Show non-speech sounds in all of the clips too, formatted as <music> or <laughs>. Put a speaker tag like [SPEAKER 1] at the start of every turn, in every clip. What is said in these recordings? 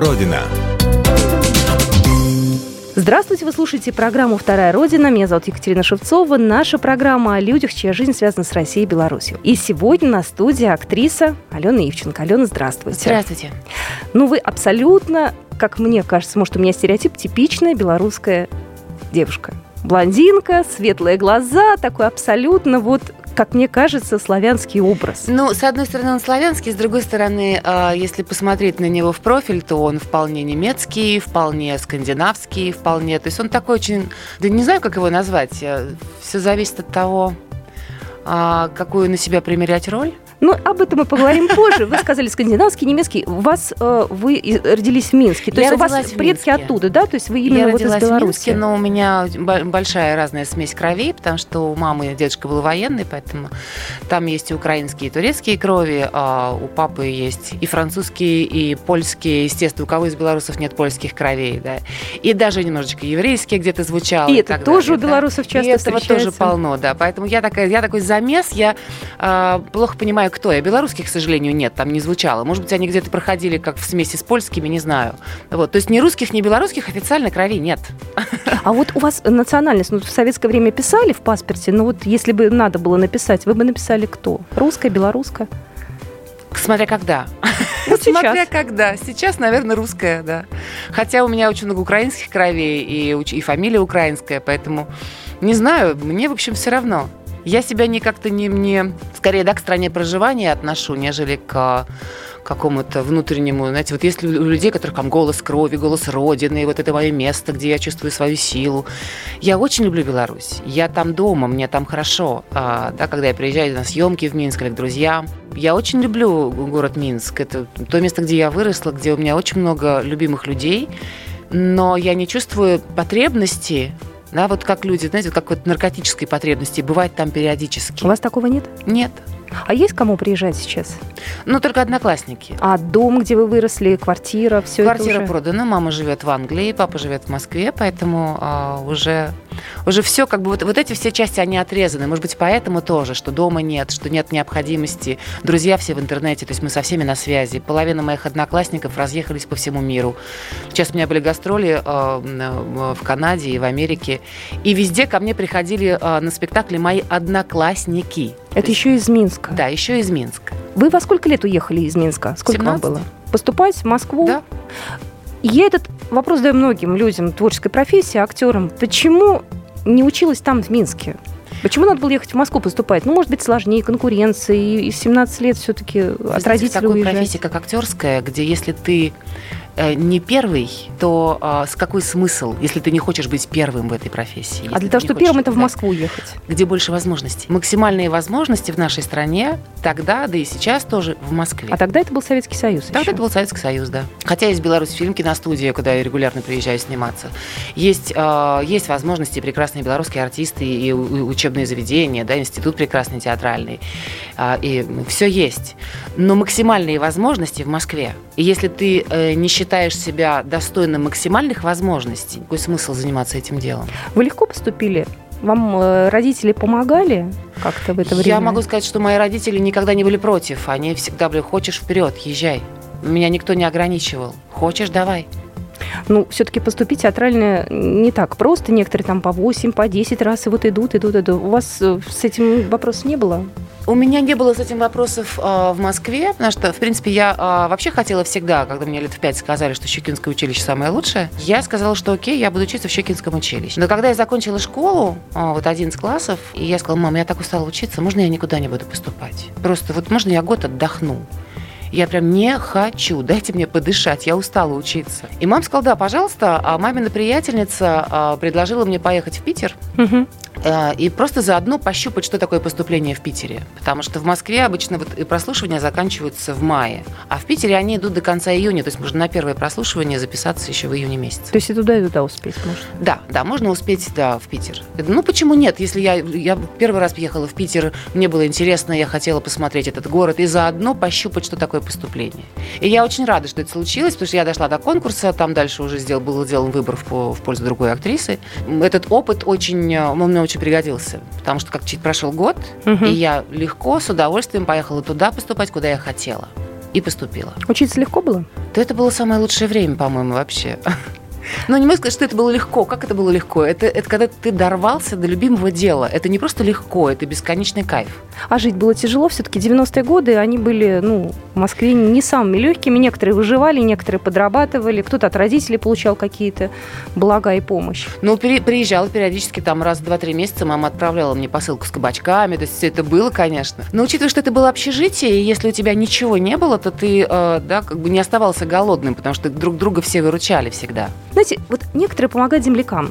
[SPEAKER 1] Родина».
[SPEAKER 2] Здравствуйте, вы слушаете программу «Вторая Родина». Меня зовут Екатерина Шевцова. Наша программа о людях, чья жизнь связана с Россией и Беларусью. И сегодня на студии актриса Алена Ивченко. Алена, здравствуйте.
[SPEAKER 3] Здравствуйте.
[SPEAKER 2] Ну, вы абсолютно, как мне кажется, может, у меня стереотип, типичная белорусская девушка. Блондинка, светлые глаза, такой абсолютно вот как мне кажется, славянский образ.
[SPEAKER 3] Ну, с одной стороны, он славянский, с другой стороны, а, если посмотреть на него в профиль, то он вполне немецкий, вполне скандинавский, вполне... То есть он такой очень... Да не знаю, как его назвать. Э, Все зависит от того, а, какую на себя примерять роль.
[SPEAKER 2] Ну, об этом мы поговорим позже. Вы сказали скандинавский, немецкий. У вас э, вы родились в Минске. То
[SPEAKER 3] Я
[SPEAKER 2] есть у вас предки оттуда, да? То есть вы именно
[SPEAKER 3] Я
[SPEAKER 2] вот из
[SPEAKER 3] родилась в
[SPEAKER 2] Беларуси.
[SPEAKER 3] Минске, но у меня бо- большая разная смесь кровей, потому что у мамы дедушка был военный, поэтому там есть и украинские, и турецкие крови, а у папы есть и французские, и польские. Естественно, у кого из белорусов нет польских кровей, да. И даже немножечко еврейские где-то звучало.
[SPEAKER 2] И это
[SPEAKER 3] так
[SPEAKER 2] тоже
[SPEAKER 3] далее,
[SPEAKER 2] у
[SPEAKER 3] да.
[SPEAKER 2] белорусов часто
[SPEAKER 3] И этого тоже
[SPEAKER 2] встречается.
[SPEAKER 3] полно, да. Поэтому я такая, я такой замес, я а, плохо понимаю, кто я. Белорусских, к сожалению, нет, там не звучало. Может быть, они где-то проходили как в смеси с польскими, не знаю. Вот. То есть ни русских, ни белорусских официально крови нет.
[SPEAKER 2] А вот у вас национальность, ну, в советское время писали в паспорте, но вот если бы надо было написать, вы бы написали кто? Русская, белорусская?
[SPEAKER 3] Смотря когда.
[SPEAKER 2] Вот <laughs>
[SPEAKER 3] Смотря
[SPEAKER 2] сейчас.
[SPEAKER 3] когда. Сейчас, наверное, русская, да. Хотя у меня очень много украинских кровей и, и фамилия украинская, поэтому не знаю, мне, в общем, все равно. Я себя не как-то не мне, скорее, да, к стране проживания отношу, нежели к какому-то внутреннему, знаете, вот если у людей, которых там голос крови, голос Родины, вот это мое место, где я чувствую свою силу. Я очень люблю Беларусь. Я там дома, мне там хорошо. А, да, когда я приезжаю на съемки в Минск или к друзьям. Я очень люблю город Минск. Это то место, где я выросла, где у меня очень много любимых людей. Но я не чувствую потребности, да, вот как люди, знаете, как вот наркотической потребности, бывает там периодически.
[SPEAKER 2] У вас такого нет?
[SPEAKER 3] Нет.
[SPEAKER 2] А есть кому приезжать сейчас?
[SPEAKER 3] Ну, только одноклассники.
[SPEAKER 2] А дом, где вы выросли, квартира, все
[SPEAKER 3] Квартира
[SPEAKER 2] это уже...
[SPEAKER 3] продана, мама живет в Англии, папа живет в Москве, поэтому а, уже, уже все, как бы вот, вот эти все части, они отрезаны. Может быть, поэтому тоже, что дома нет, что нет необходимости. Друзья все в интернете, то есть мы со всеми на связи. Половина моих одноклассников разъехались по всему миру. Сейчас у меня были гастроли а, м, в Канаде и в Америке, и везде ко мне приходили а, на спектакли мои одноклассники.
[SPEAKER 2] Это еще из Минска.
[SPEAKER 3] Да, еще из Минска.
[SPEAKER 2] Вы во сколько лет уехали из Минска? Сколько вам
[SPEAKER 3] 17.
[SPEAKER 2] было? Поступать в Москву?
[SPEAKER 3] Да.
[SPEAKER 2] Я этот вопрос задаю многим людям творческой профессии, актерам. Почему не училась там, в Минске? Почему надо было ехать в Москву поступать? Ну, может быть, сложнее, конкуренция, и в 17 лет все-таки от
[SPEAKER 3] знаете, в
[SPEAKER 2] родителей
[SPEAKER 3] такой
[SPEAKER 2] уезжать.
[SPEAKER 3] профессии, как актерская, где если ты не первый, то а, с какой смысл, если ты не хочешь быть первым в этой профессии?
[SPEAKER 2] А для того, чтобы первым, это в Москву ехать.
[SPEAKER 3] Где больше возможностей. Максимальные возможности в нашей стране тогда, да и сейчас тоже в Москве.
[SPEAKER 2] А тогда это был Советский Союз
[SPEAKER 3] Тогда
[SPEAKER 2] еще.
[SPEAKER 3] это был Советский Союз, да. Хотя есть Беларусь фильм киностудия, куда я регулярно приезжаю сниматься. Есть, э, есть возможности, прекрасные белорусские артисты и учебные заведения, да, институт прекрасный театральный. А, и все есть. Но максимальные возможности в Москве. И если ты э, не считаешь себя достойным максимальных возможностей, какой смысл заниматься этим делом?
[SPEAKER 2] Вы легко поступили? Вам э, родители помогали как-то в это время?
[SPEAKER 3] Я могу сказать, что мои родители никогда не были против. Они всегда были, хочешь вперед, езжай. Меня никто не ограничивал. Хочешь, давай.
[SPEAKER 2] Ну, все-таки поступить театрально не так просто. Некоторые там по 8, по 10 раз и вот идут, идут, идут. У вас э, с этим вопросов не было?
[SPEAKER 3] У меня не было с этим вопросов э, в Москве, потому что, в принципе, я э, вообще хотела всегда, когда мне лет в пять сказали, что Щекинское училище самое лучшее, я сказала, что окей, я буду учиться в Щекинском училище. Но когда я закончила школу, э, вот 11 классов, и я сказала, мам, я так устала учиться, можно я никуда не буду поступать? Просто вот можно я год отдохну? Я прям не хочу, дайте мне подышать, я устала учиться. И мама сказала, да, пожалуйста, а мамина приятельница а, предложила мне поехать в Питер. Э, и просто заодно пощупать, что такое поступление в Питере. Потому что в Москве обычно вот и прослушивания заканчиваются в мае, а в Питере они идут до конца июня, то есть можно на первое прослушивание записаться еще в июне месяце.
[SPEAKER 2] То есть и туда, и туда успеть можно?
[SPEAKER 3] Да, да, можно успеть, да, в Питер. Ну, почему нет? Если я, я первый раз приехала в Питер, мне было интересно, я хотела посмотреть этот город и заодно пощупать, что такое поступление. И я очень рада, что это случилось, потому что я дошла до конкурса, там дальше уже сделал, был сделан выбор в, в пользу другой актрисы. Этот опыт очень, э, он мне очень пригодился, потому что как чуть прошел год,
[SPEAKER 2] Мгм.
[SPEAKER 3] и я легко, с удовольствием поехала туда поступать, куда я хотела. и поступила.
[SPEAKER 2] Учиться легко было?
[SPEAKER 3] Да это было самое лучшее время, по-моему, вообще. Но не могу сказать, что это было легко. Как это было легко? Это, это когда ты дорвался до любимого дела. Это не просто легко, это бесконечный кайф.
[SPEAKER 2] А жить было тяжело. Все-таки 90-е годы, они были, ну, в Москве не самыми легкими. Некоторые выживали, некоторые подрабатывали. Кто-то от родителей получал какие-то блага и помощь.
[SPEAKER 3] Ну, при, приезжала периодически, там, раз в два-три месяца мама отправляла мне посылку с кабачками. То есть все это было, конечно. Но учитывая, что это было общежитие, и если у тебя ничего не было, то ты, э, да, как бы не оставался голодным, потому что друг друга все выручали всегда.
[SPEAKER 2] Знаете, вот некоторые помогают землякам.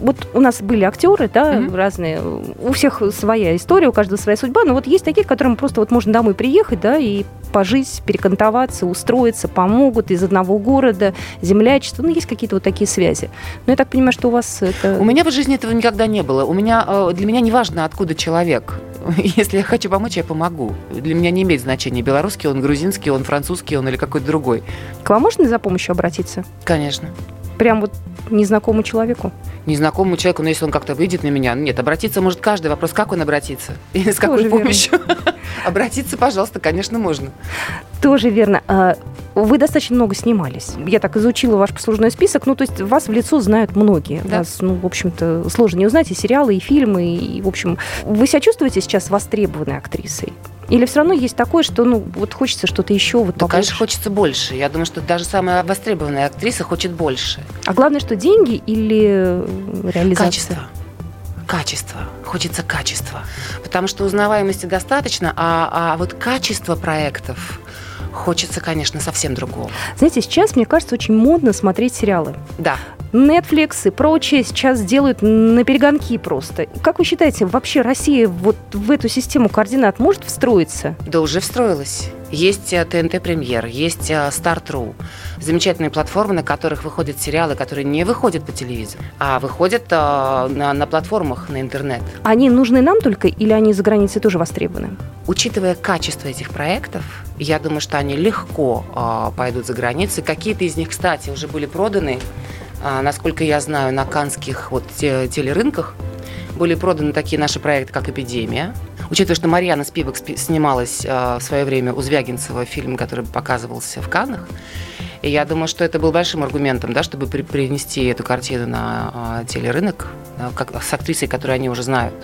[SPEAKER 2] Вот у нас были актеры, да, mm-hmm. разные. У всех своя история, у каждого своя судьба. Но вот есть такие, к которым просто вот можно домой приехать, да, и пожить, перекантоваться, устроиться, помогут из одного города, землячество. Ну, есть какие-то вот такие связи. Но я так понимаю, что у вас это...
[SPEAKER 3] У меня в жизни этого никогда не было. У меня, э, для меня не важно, откуда человек. <laughs> Если я хочу помочь, я помогу. Для меня не имеет значения, белорусский он, грузинский он, французский он или какой-то другой.
[SPEAKER 2] К вам можно за помощью обратиться?
[SPEAKER 3] Конечно.
[SPEAKER 2] Прям вот незнакомому человеку?
[SPEAKER 3] Незнакомому человеку, но если он как-то выйдет на меня, нет, обратиться может каждый. Вопрос, как он обратится? <laughs> И с какой Тоже помощью? <laughs> Обратиться, пожалуйста, конечно, можно.
[SPEAKER 2] Тоже верно. А, вы достаточно много снимались. Я так изучила ваш послужной список. Ну, то есть вас в лицо знают многие. Да. Вас, ну, в общем-то, сложно не узнать и сериалы, и фильмы. И, в общем, вы себя чувствуете сейчас востребованной актрисой? Или все равно есть такое, что ну вот хочется что-то еще вот
[SPEAKER 3] Да, конечно, хочется больше. Я думаю, что даже самая востребованная актриса хочет больше.
[SPEAKER 2] А главное, что деньги или реализация?
[SPEAKER 3] Качество качество, хочется качества. Потому что узнаваемости достаточно, а, а вот качество проектов хочется, конечно, совсем другого.
[SPEAKER 2] Знаете, сейчас, мне кажется, очень модно смотреть сериалы.
[SPEAKER 3] Да.
[SPEAKER 2] Netflix и прочее сейчас делают на перегонки просто. Как вы считаете, вообще Россия вот в эту систему координат может встроиться?
[SPEAKER 3] Да уже встроилась. Есть ТНТ э, Премьер, есть Start.ru. Э, Замечательные платформы, на которых выходят сериалы, которые не выходят по телевизору, а выходят а, на, на платформах, на интернет.
[SPEAKER 2] Они нужны нам только или они за границей тоже востребованы?
[SPEAKER 3] Учитывая качество этих проектов, я думаю, что они легко а, пойдут за границей. Какие-то из них, кстати, уже были проданы насколько я знаю, на канских вот телерынках были проданы такие наши проекты, как «Эпидемия». Учитывая, что Марьяна Спивак снималась а, в свое время у Звягинцева, фильм, который показывался в Каннах, и я думаю, что это был большим аргументом, да, чтобы при принести эту картину на э, телерынок как, с актрисой, которую они уже знают.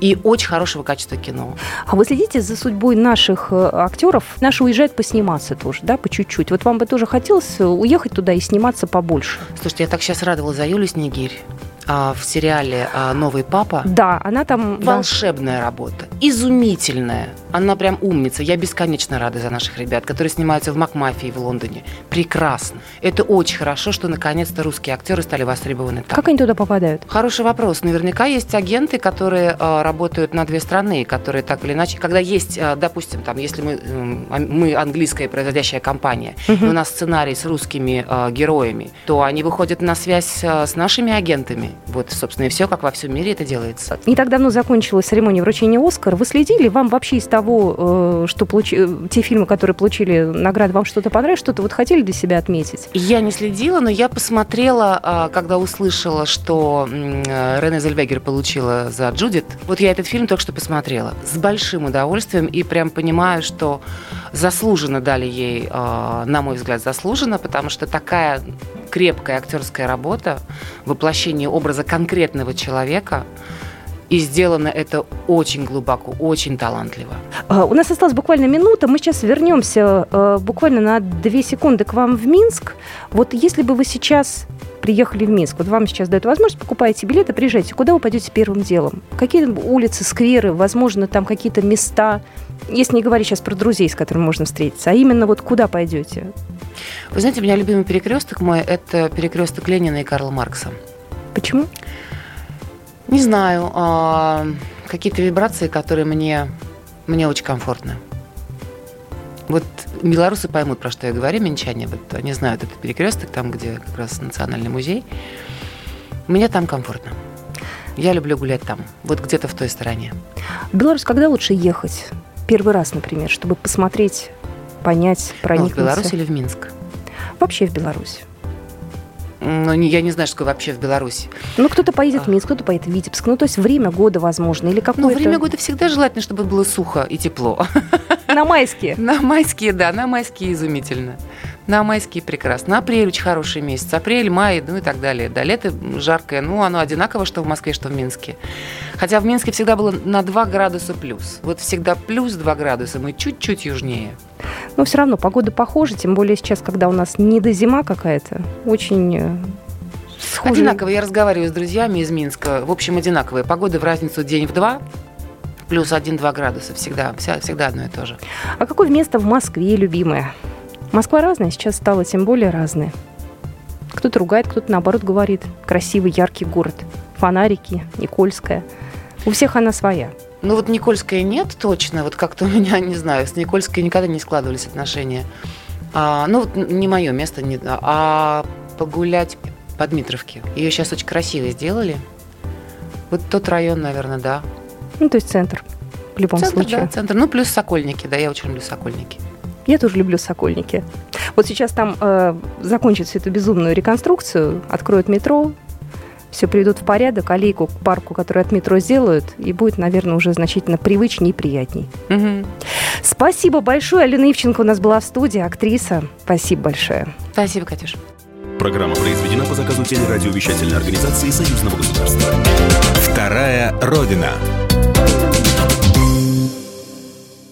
[SPEAKER 3] И очень хорошего качества кино.
[SPEAKER 2] А вы следите за судьбой наших э, актеров? Наши уезжают посниматься тоже, да, по чуть-чуть. Вот вам бы тоже хотелось уехать туда и сниматься побольше?
[SPEAKER 3] Слушайте, я так сейчас радовалась за Юлю Снегирь а, в сериале а, «Новый папа».
[SPEAKER 2] Да, она там...
[SPEAKER 3] Волшебная да. работа, изумительная. Она прям умница. Я бесконечно рада за наших ребят, которые снимаются в «Макмафии» в Лондоне. Прекрасно. Это очень хорошо, что наконец-то русские актеры стали востребованы там.
[SPEAKER 2] Как они туда попадают?
[SPEAKER 3] Хороший вопрос. Наверняка есть агенты, которые а, работают на две страны, которые так или иначе... Когда есть, а, допустим, там, если мы, мы английская производящая компания, угу. у нас сценарий с русскими а, героями, то они выходят на связь а, с нашими агентами вот, собственно, и все, как во всем мире это делается.
[SPEAKER 2] Не так давно закончилась церемония вручения «Оскар». Вы следили? Вам вообще из того, э, что получ... Э, те фильмы, которые получили награды, вам что-то понравилось? Что-то вот хотели для себя отметить?
[SPEAKER 3] Я не следила, но я посмотрела, а, когда услышала, что э, Рене Зельвегер получила за Джудит. Вот я этот фильм только что посмотрела с большим удовольствием и прям понимаю, что заслуженно дали ей, на мой взгляд, заслуженно, потому что такая крепкая актерская работа, воплощение образа конкретного человека, и сделано это очень глубоко, очень талантливо.
[SPEAKER 2] А, у нас осталась буквально минута. Мы сейчас вернемся э, буквально на две секунды к вам в Минск. Вот если бы вы сейчас приехали в Минск, вот вам сейчас дают возможность, покупаете билеты, приезжайте, куда вы пойдете первым делом? Какие улицы, скверы, возможно, там какие-то места, если не говорить сейчас про друзей, с которыми можно встретиться, а именно вот куда пойдете?
[SPEAKER 3] Вы знаете, у меня любимый перекресток мой – это перекресток Ленина и Карла Маркса.
[SPEAKER 2] Почему?
[SPEAKER 3] Не знаю. А, какие-то вибрации, которые мне, мне очень комфортны. Вот белорусы поймут, про что я говорю, минчане. Вот они знают этот перекресток, там, где как раз национальный музей. Мне там комфортно. Я люблю гулять там, вот где-то в той стороне.
[SPEAKER 2] В Беларусь когда лучше ехать? Первый раз, например, чтобы посмотреть, понять, проникнуться.
[SPEAKER 3] Ну, в Беларусь или в Минск?
[SPEAKER 2] Вообще в Беларусь.
[SPEAKER 3] Ну, я не знаю, что такое вообще в Беларуси.
[SPEAKER 2] Ну, кто-то поедет в Минск, кто-то поедет в Витебск. Ну, то есть время года, возможно, или какое-то...
[SPEAKER 3] Ну, время года всегда желательно, чтобы было сухо и тепло.
[SPEAKER 2] На майские? <laughs>
[SPEAKER 3] На майские, да, на майские изумительно. На майские прекрасно. Апрель очень хороший месяц. Апрель, май, ну и так далее. Да, лето жаркое. Ну, оно одинаково, что в Москве, что в Минске. Хотя в Минске всегда было на 2 градуса плюс. Вот всегда плюс 2 градуса. Мы чуть-чуть южнее.
[SPEAKER 2] Но все равно погода похожа, тем более сейчас, когда у нас не до зима какая-то, очень э,
[SPEAKER 3] схожие. Одинаково. Я разговариваю с друзьями из Минска. В общем, одинаковые. Погода в разницу день в два плюс 1-2 градуса всегда, всегда одно и то же.
[SPEAKER 2] А какое место в Москве любимое? Москва разная, сейчас стала тем более разная. Кто-то ругает, кто-то наоборот говорит. Красивый, яркий город. Фонарики, Никольская. У всех она своя.
[SPEAKER 3] Ну вот Никольская нет точно. Вот как-то у меня, не знаю, с Никольской никогда не складывались отношения. А, ну, вот не мое место, не, а погулять по Дмитровке. Ее сейчас очень красиво сделали. Вот тот район, наверное, да.
[SPEAKER 2] Ну, то есть центр, в любом
[SPEAKER 3] центр,
[SPEAKER 2] случае.
[SPEAKER 3] Да, центр. Ну, плюс Сокольники, да, я очень люблю Сокольники.
[SPEAKER 2] Я тоже люблю Сокольники. Вот сейчас там э, закончат всю эту безумную реконструкцию, откроют метро, все приведут в порядок, аллейку к парку, который от метро сделают, и будет, наверное, уже значительно привычнее и приятней. Угу. Спасибо большое. Алина Ивченко у нас была в студии, актриса. Спасибо большое.
[SPEAKER 3] Спасибо, Катюш.
[SPEAKER 1] Программа произведена по заказу телерадиовещательной организации Союзного государства. Вторая Родина.